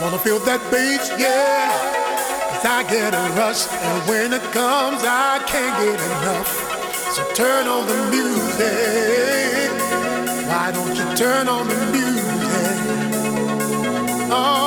Wanna feel that beach, yeah. Cause I get a rush, and when it comes, I can't get enough. So turn on the music. Why don't you turn on the music? Oh.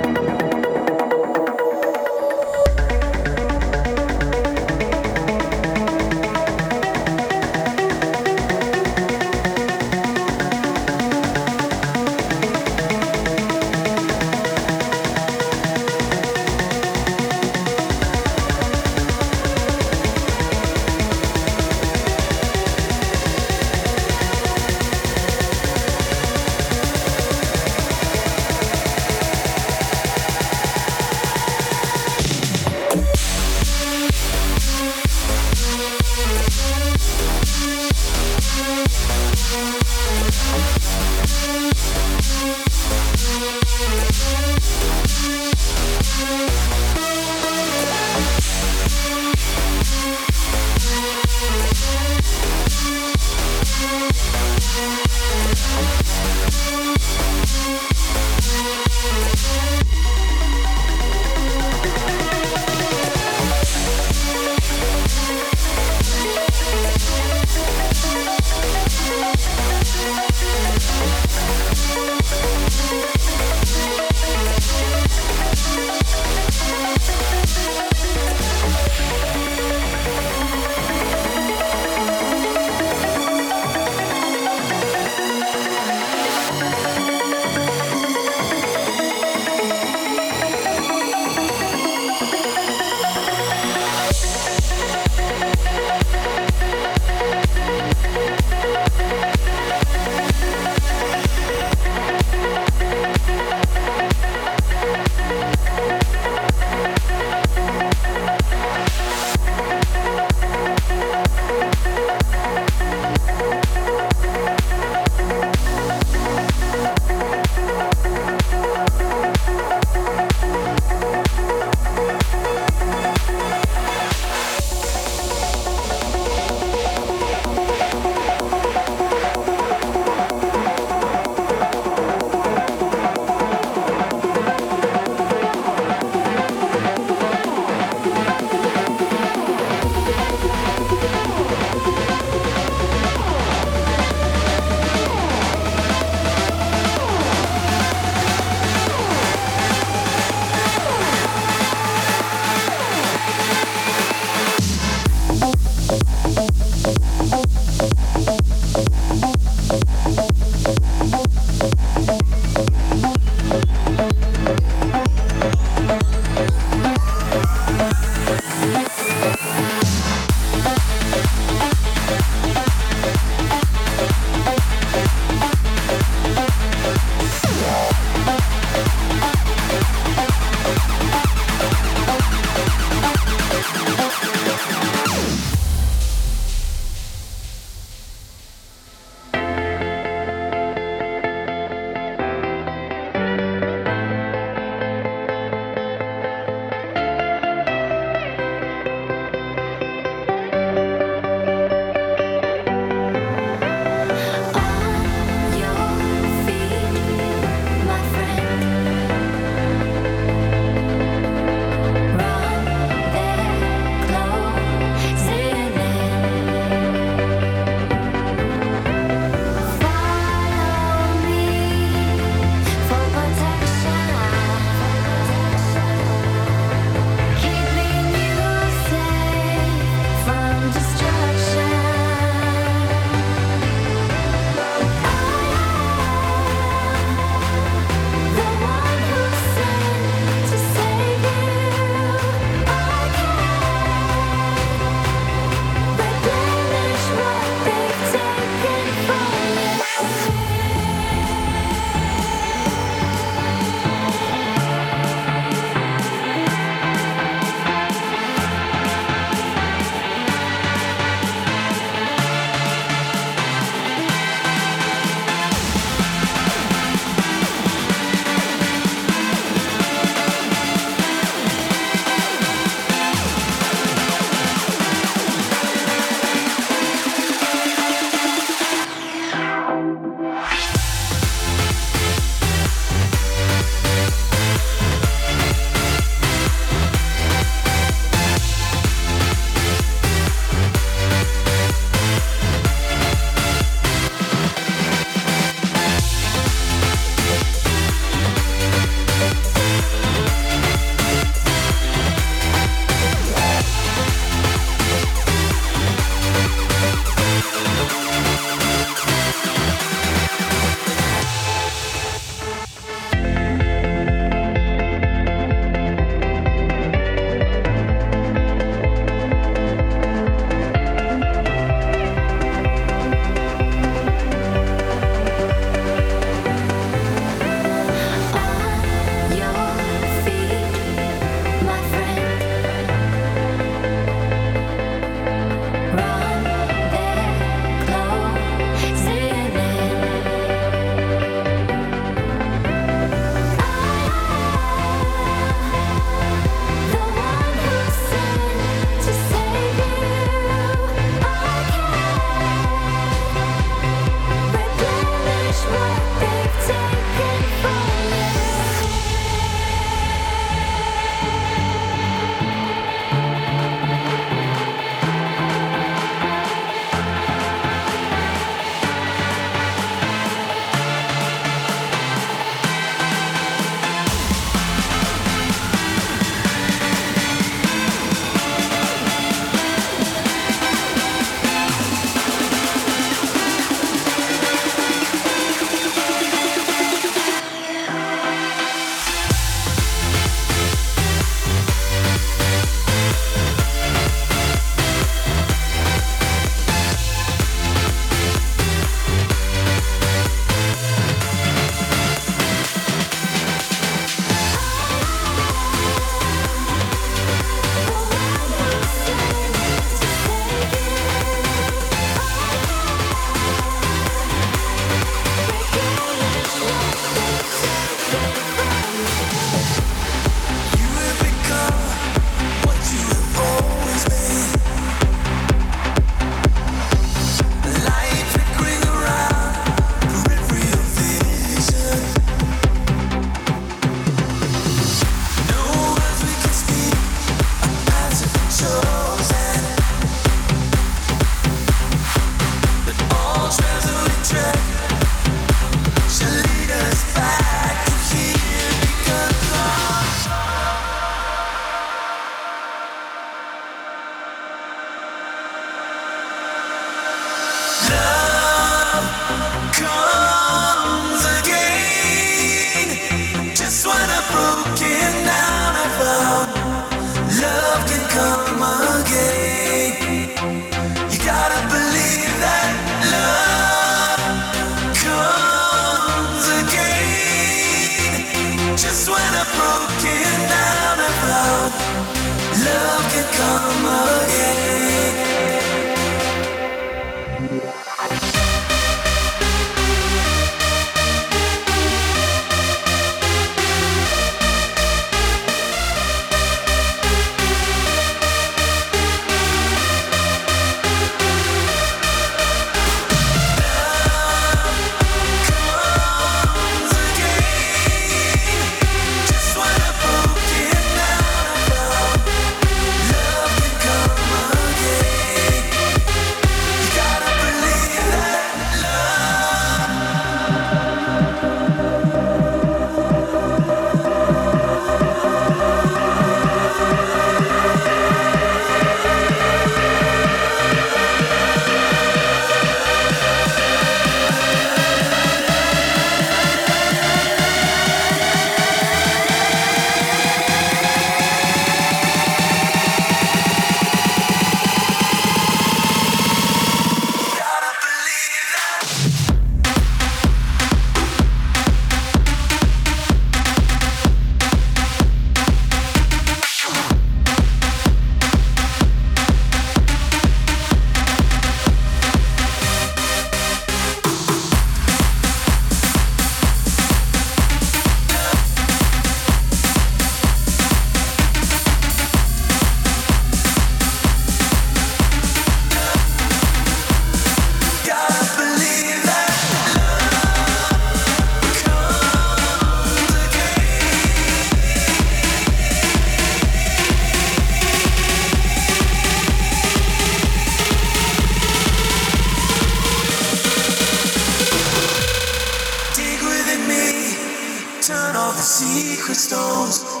Secret stones.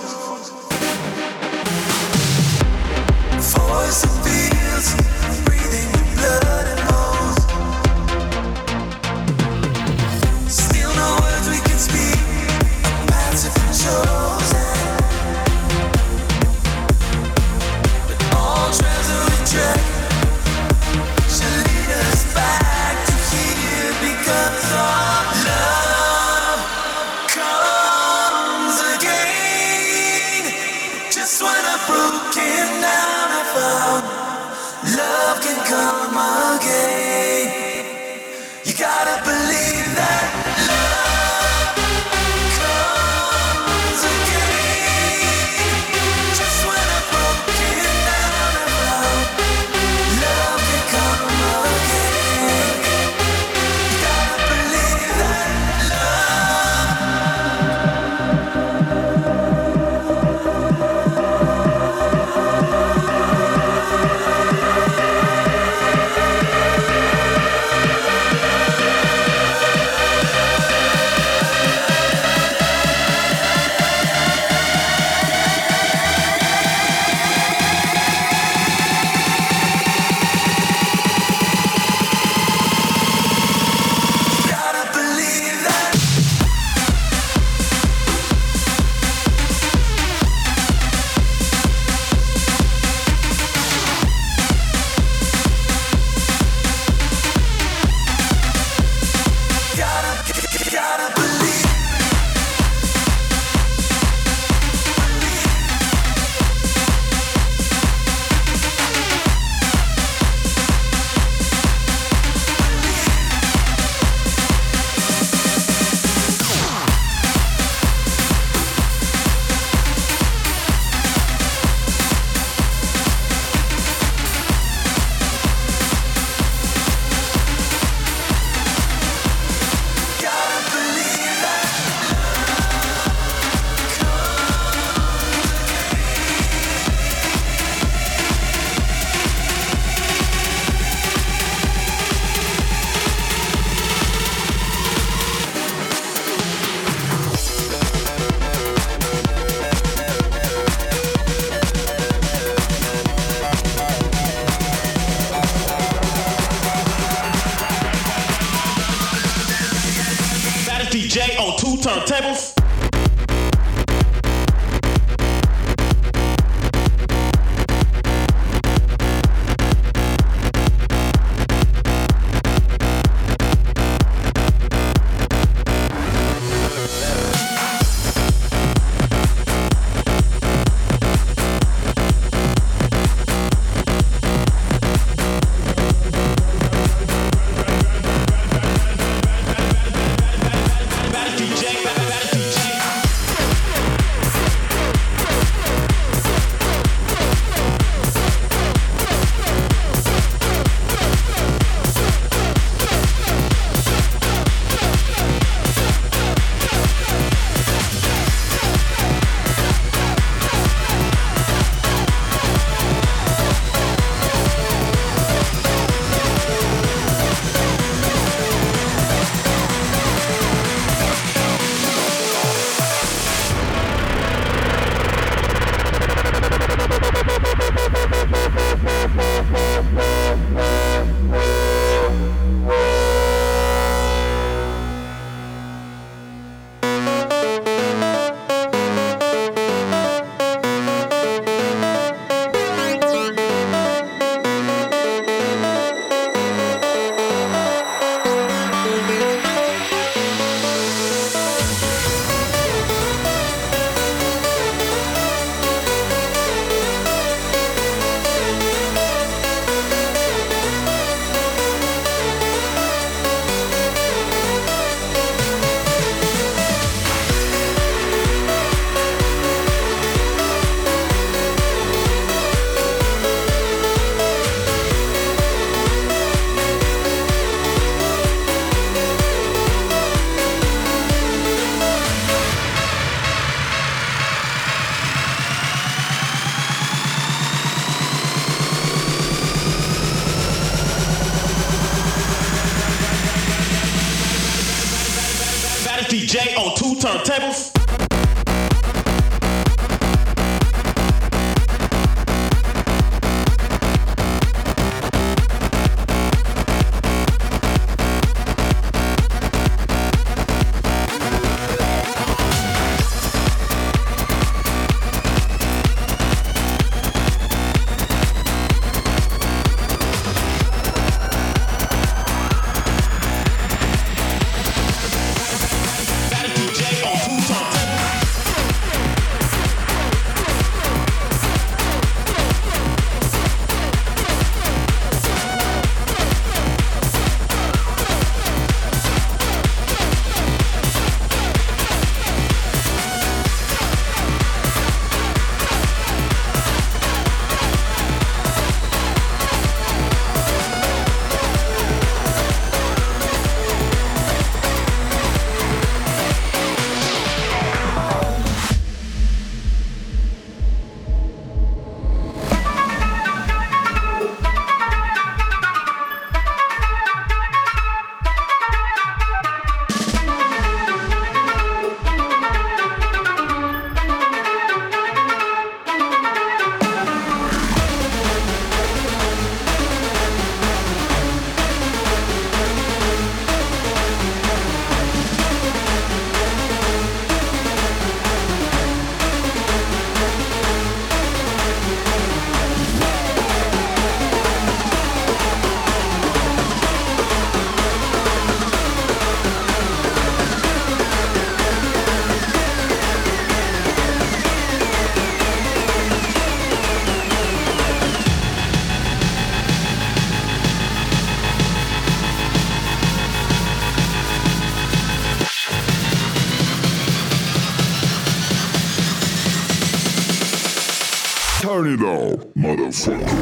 Up, motherfucker.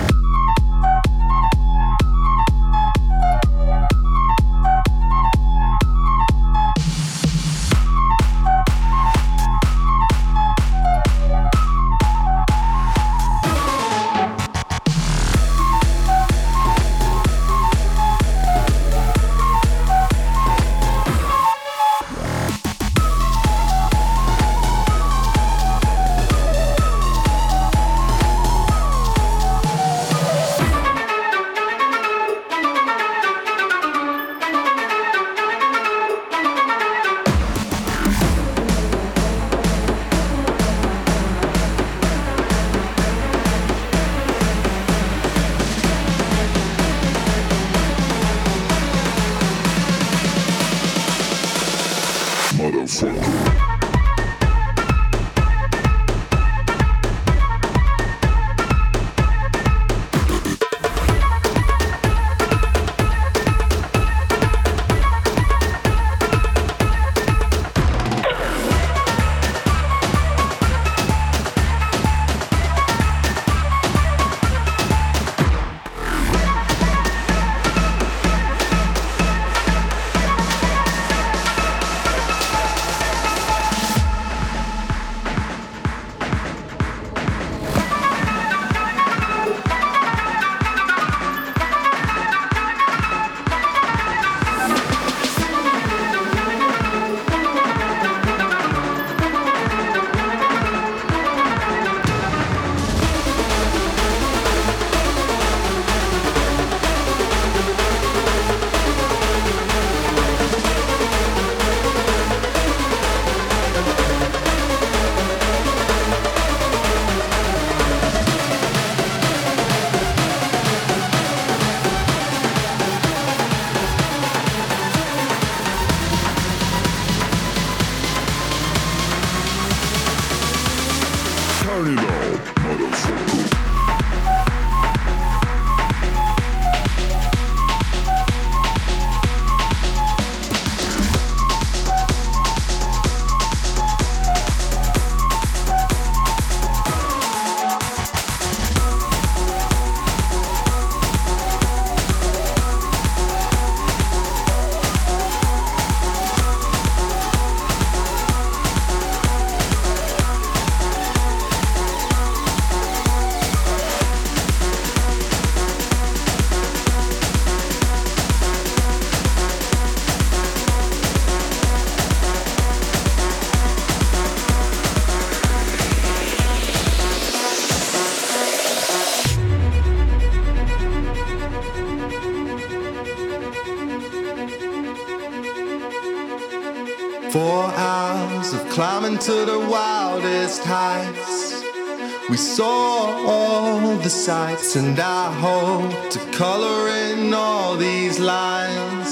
To the wildest heights. We saw all the sights, and I hope to color in all these lines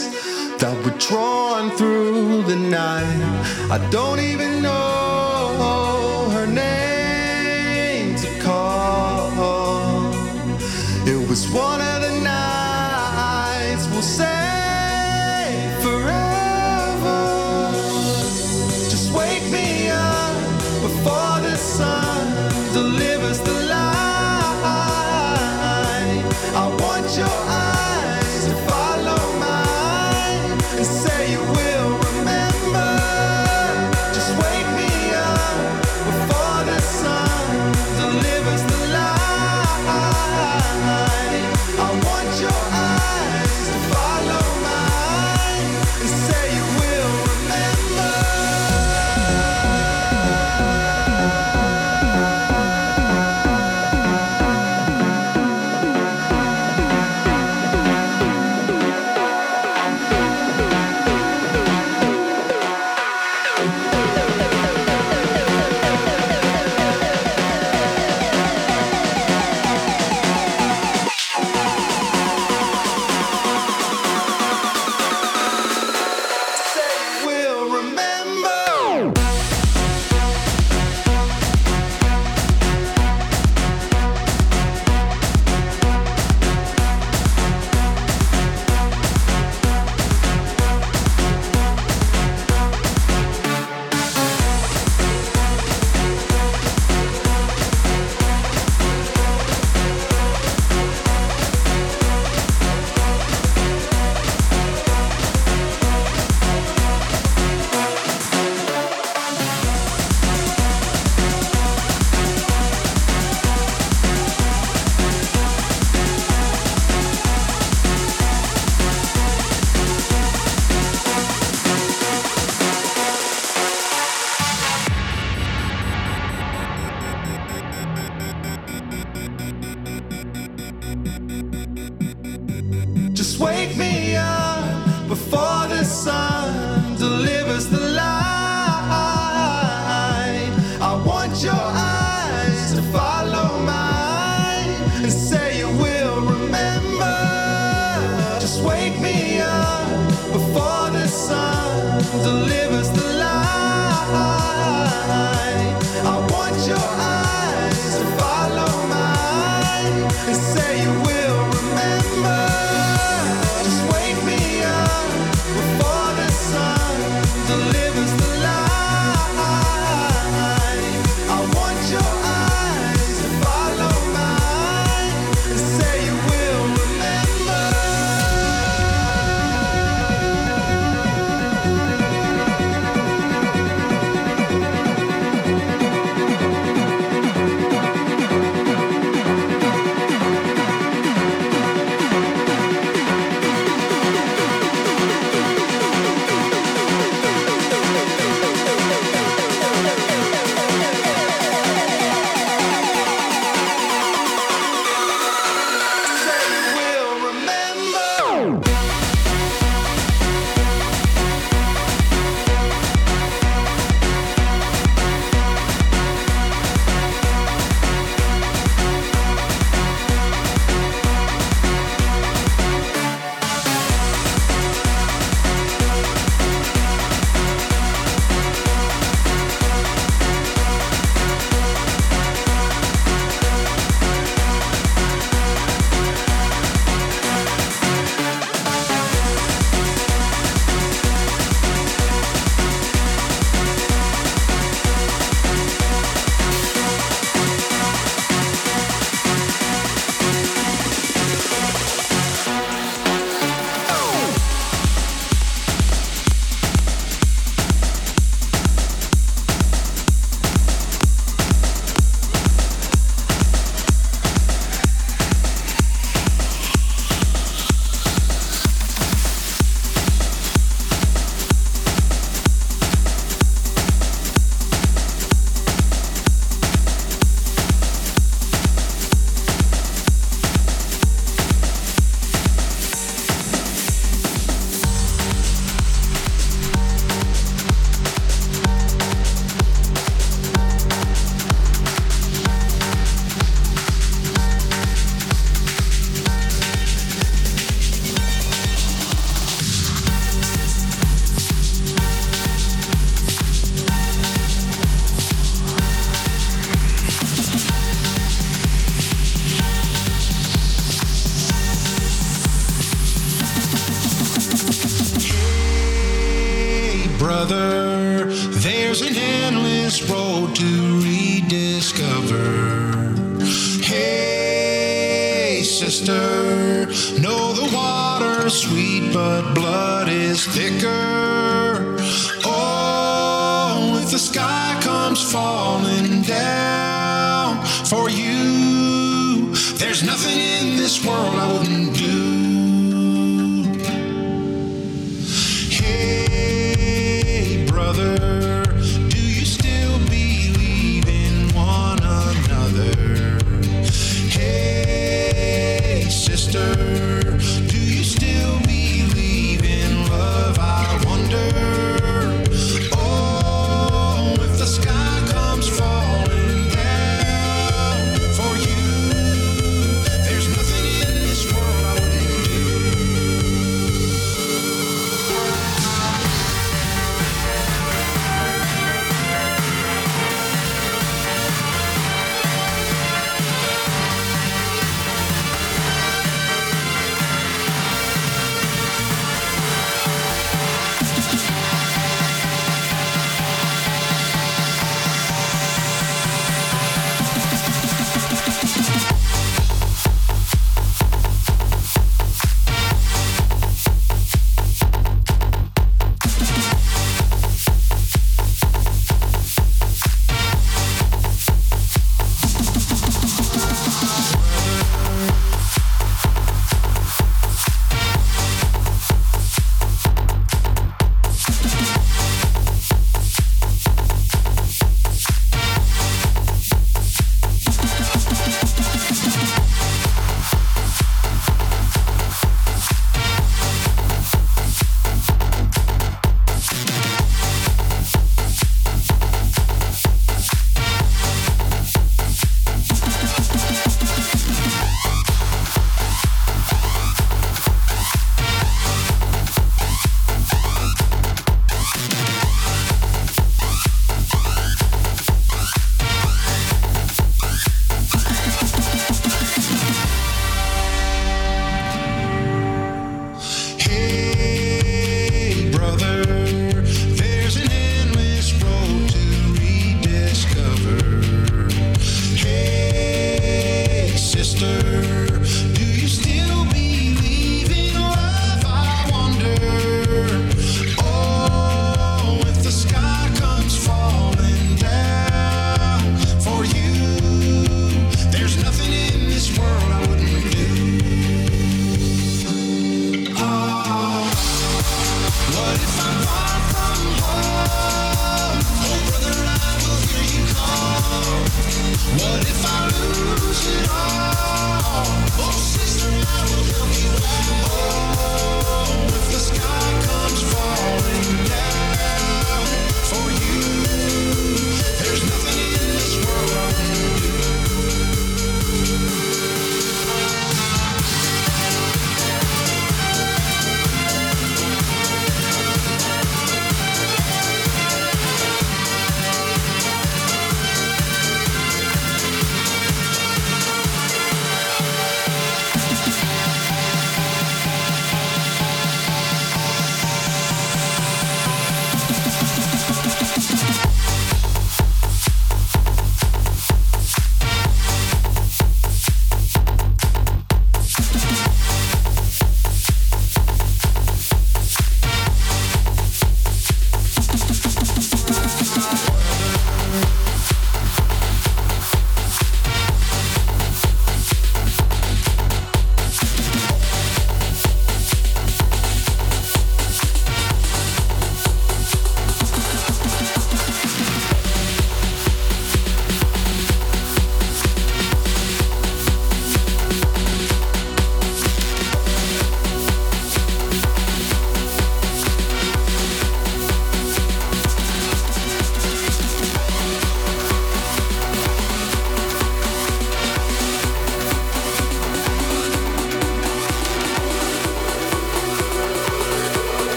that were drawn through the night. I don't even know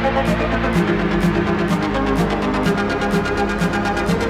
Thank you.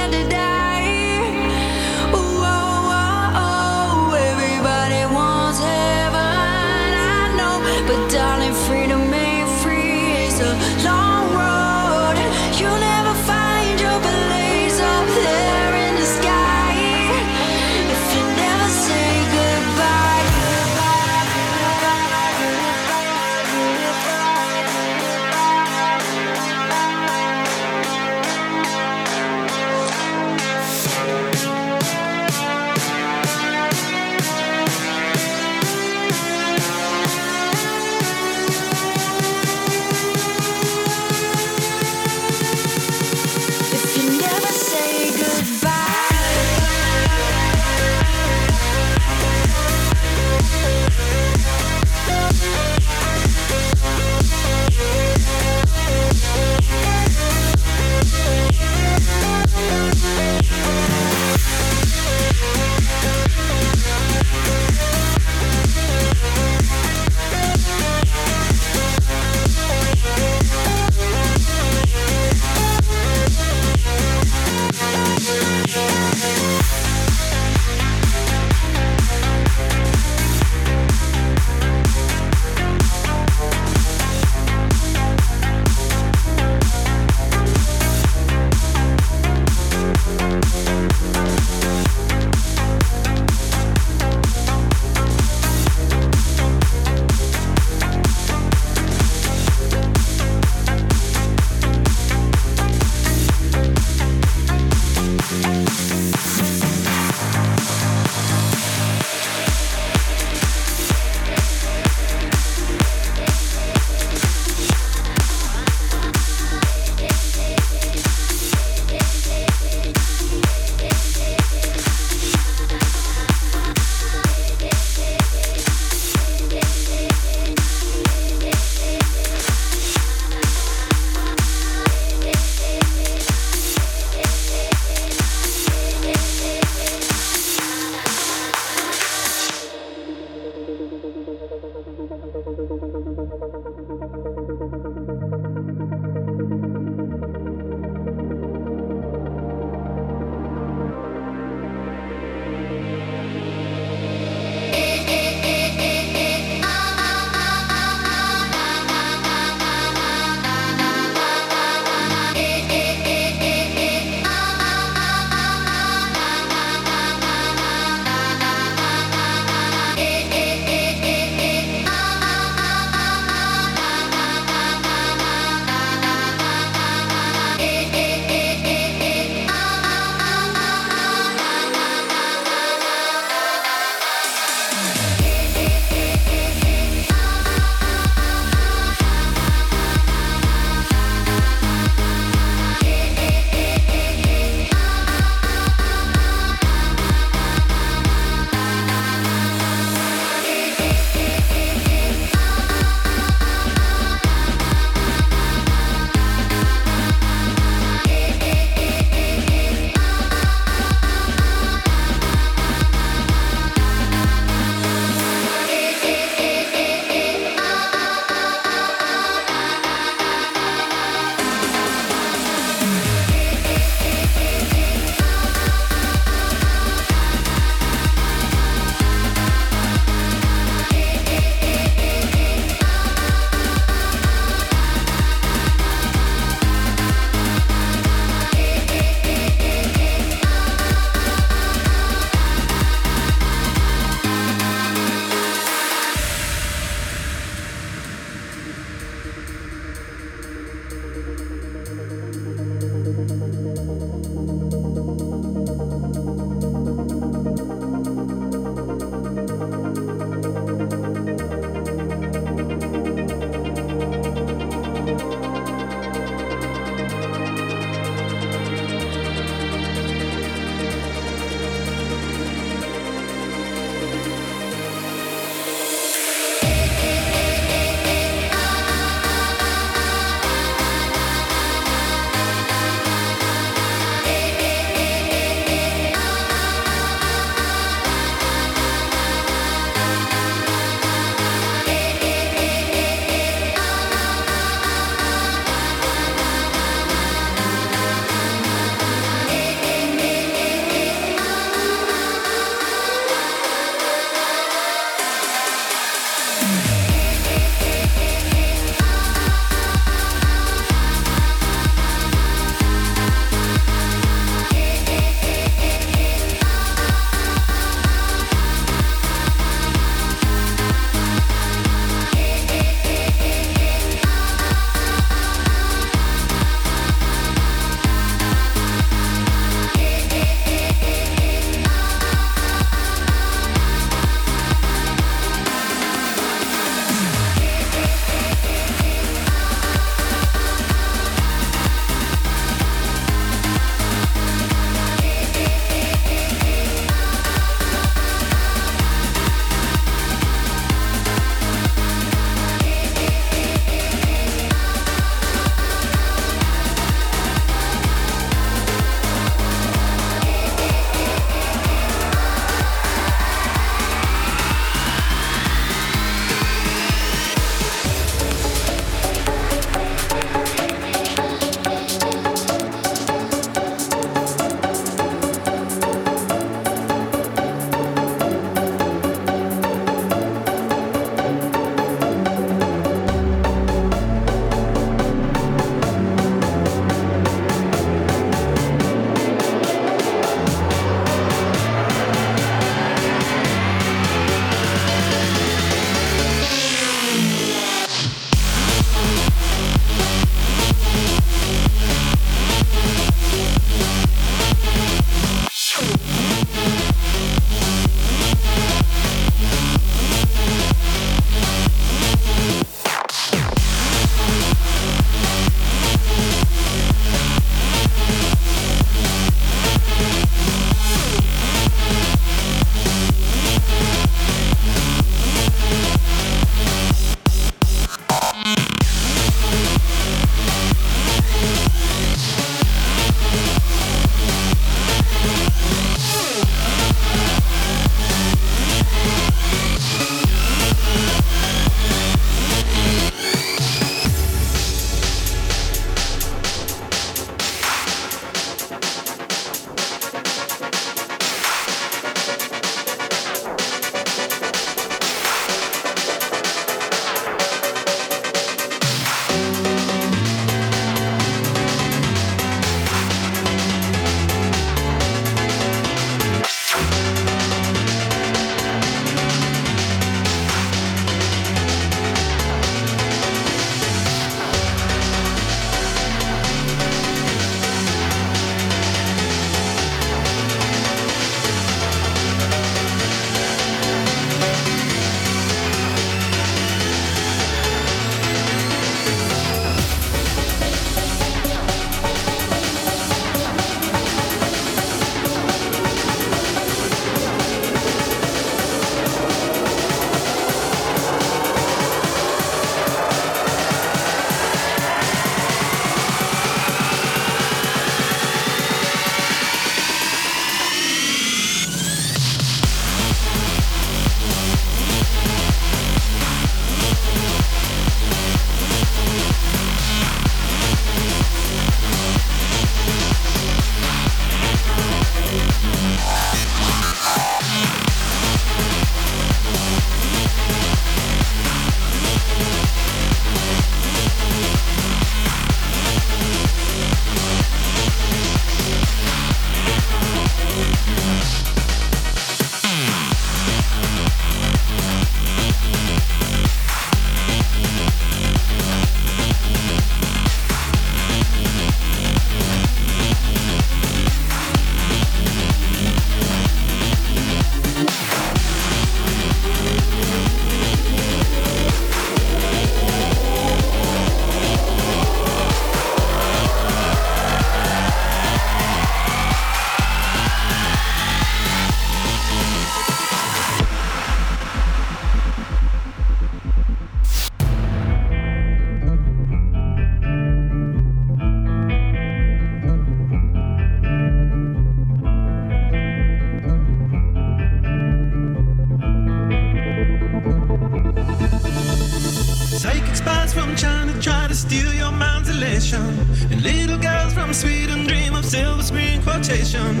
attention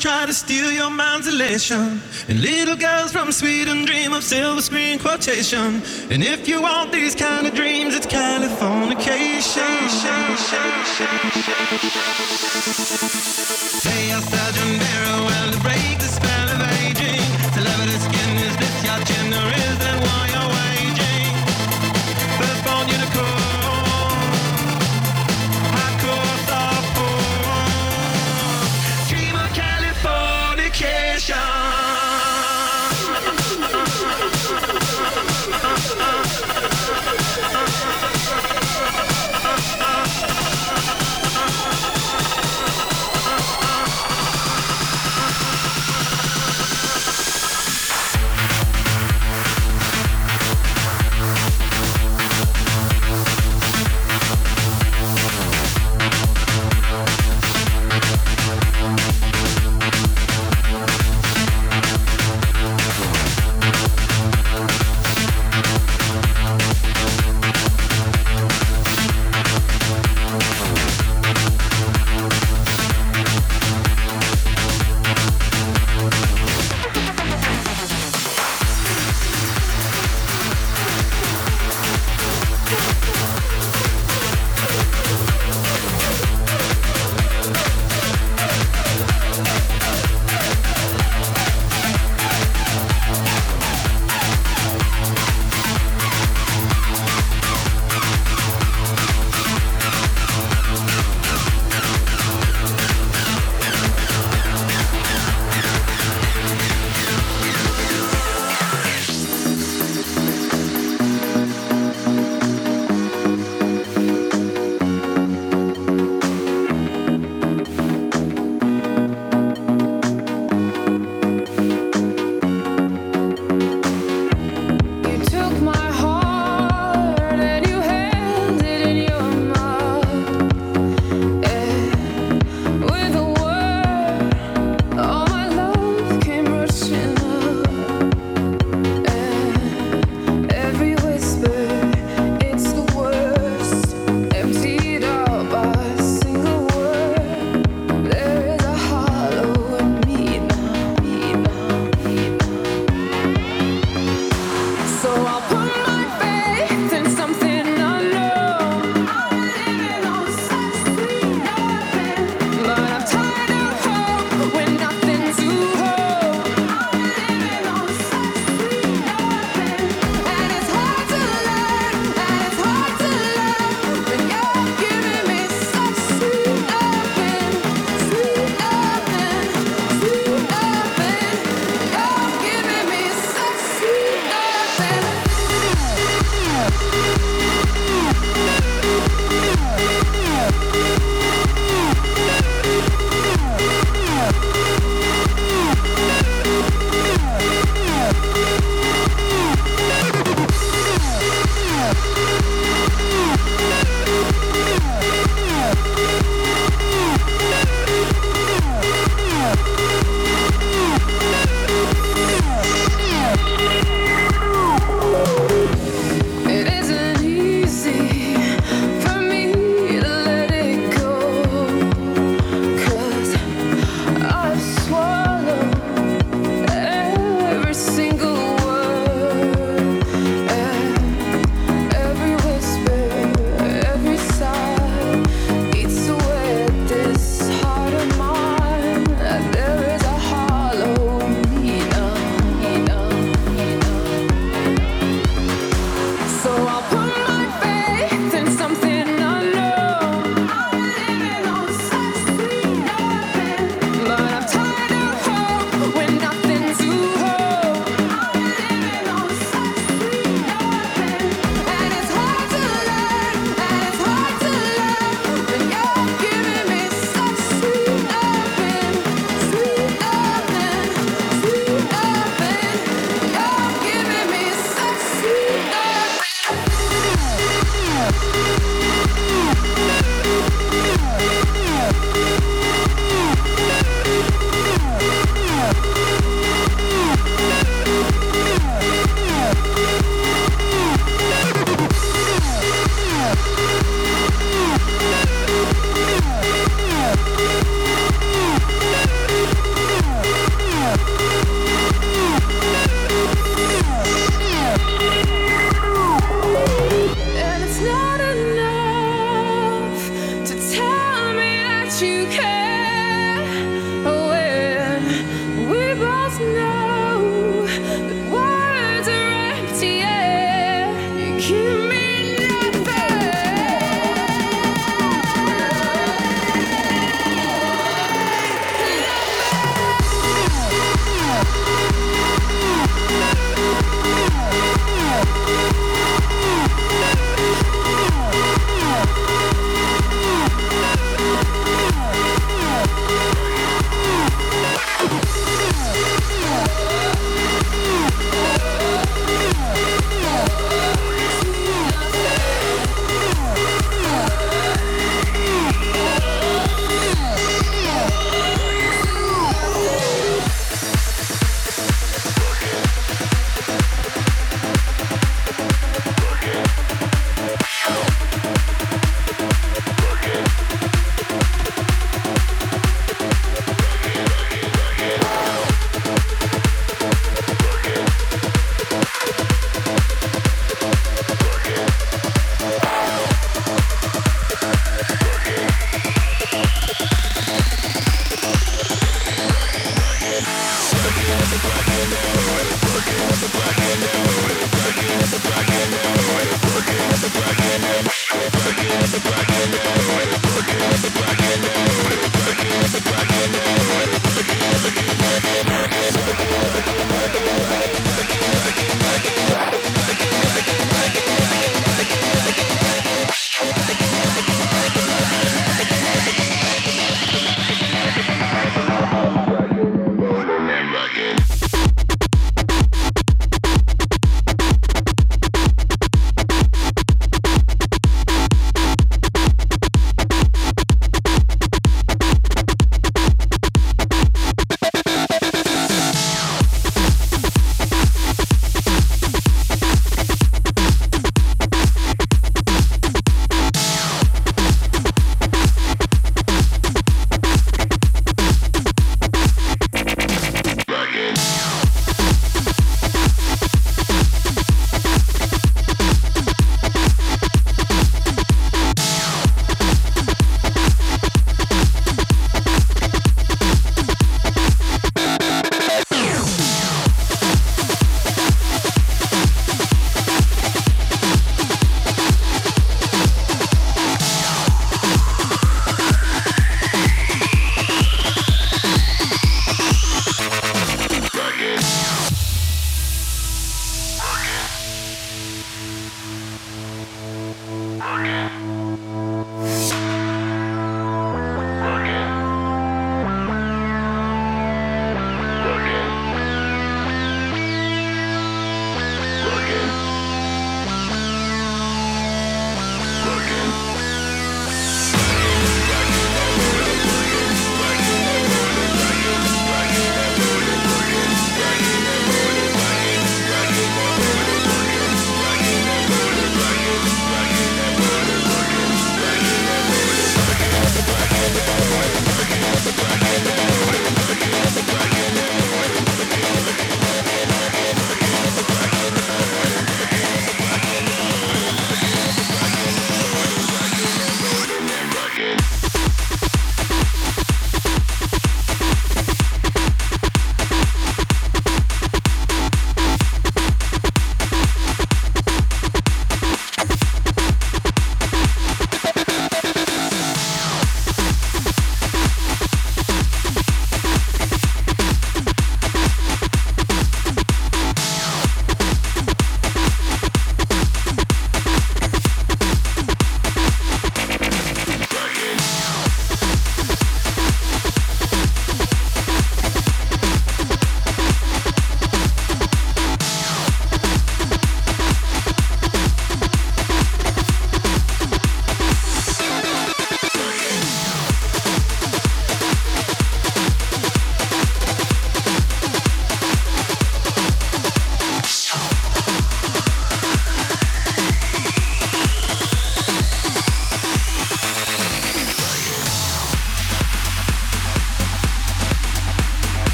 try to steal your mind's elation. And little girls from Sweden dream of silver screen quotation. And if you want these kind of dreams, it's Californication. Hey, I sergeant Barrow.